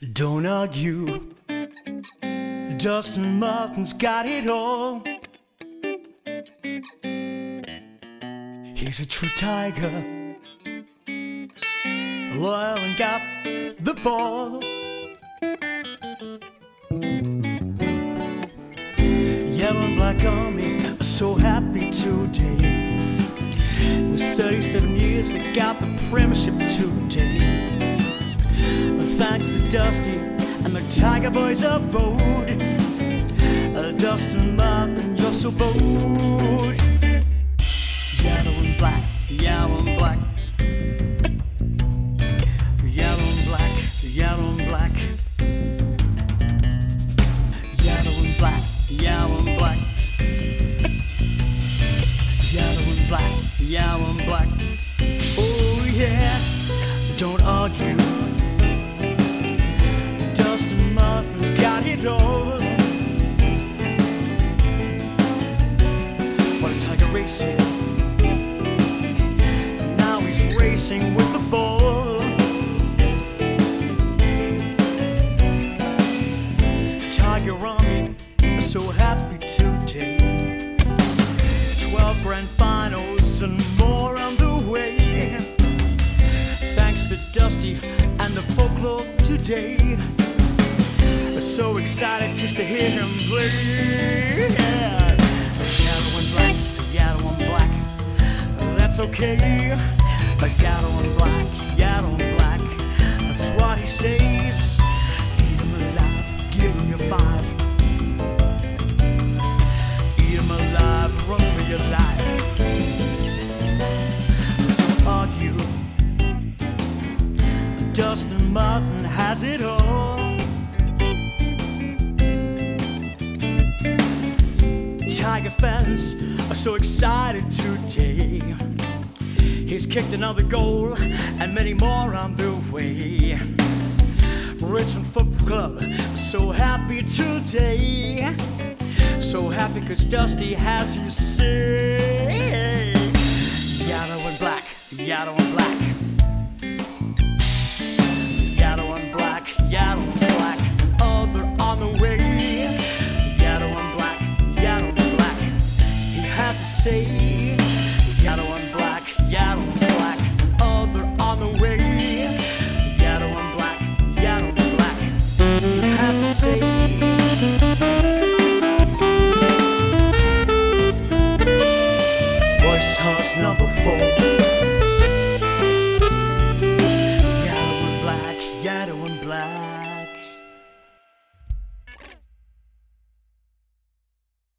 Don't argue. Dustin Martin's got it all. He's a true tiger. Loyal and got the ball. Yellow and black army so happy today. It was 37 years they got the premiership today. Thanks to Dusty and the Tiger Boys of old. Uh, Dustin Martin, you're so bold. Yellow and black, yellow and black. Yellow and black, yellow and black. Yellow and black, yellow and black. Yellow and black, yellow and black. Oh yeah, don't argue. Racing with the ball. Tiger Army so happy today. 12 grand finals and more on the way. Thanks to Dusty and the folklore today. So excited just to hear him play. Yeah. Yellow and black, yellow and black. That's okay. And black, and black. That's what he says. Alive, give him your five. Alive, run for your life. Don't argue. Martin has it all. Tiger fans are so excited today. He's kicked another goal and many more on the way. Richmond Football Club so happy today. So happy cause Dusty has his say. Yellow and black, yellow and black. Yellow and black, yellow and black. On the way. Yellow and black, yellow and black. He has say. Number four. Yellow and black, yellow and black.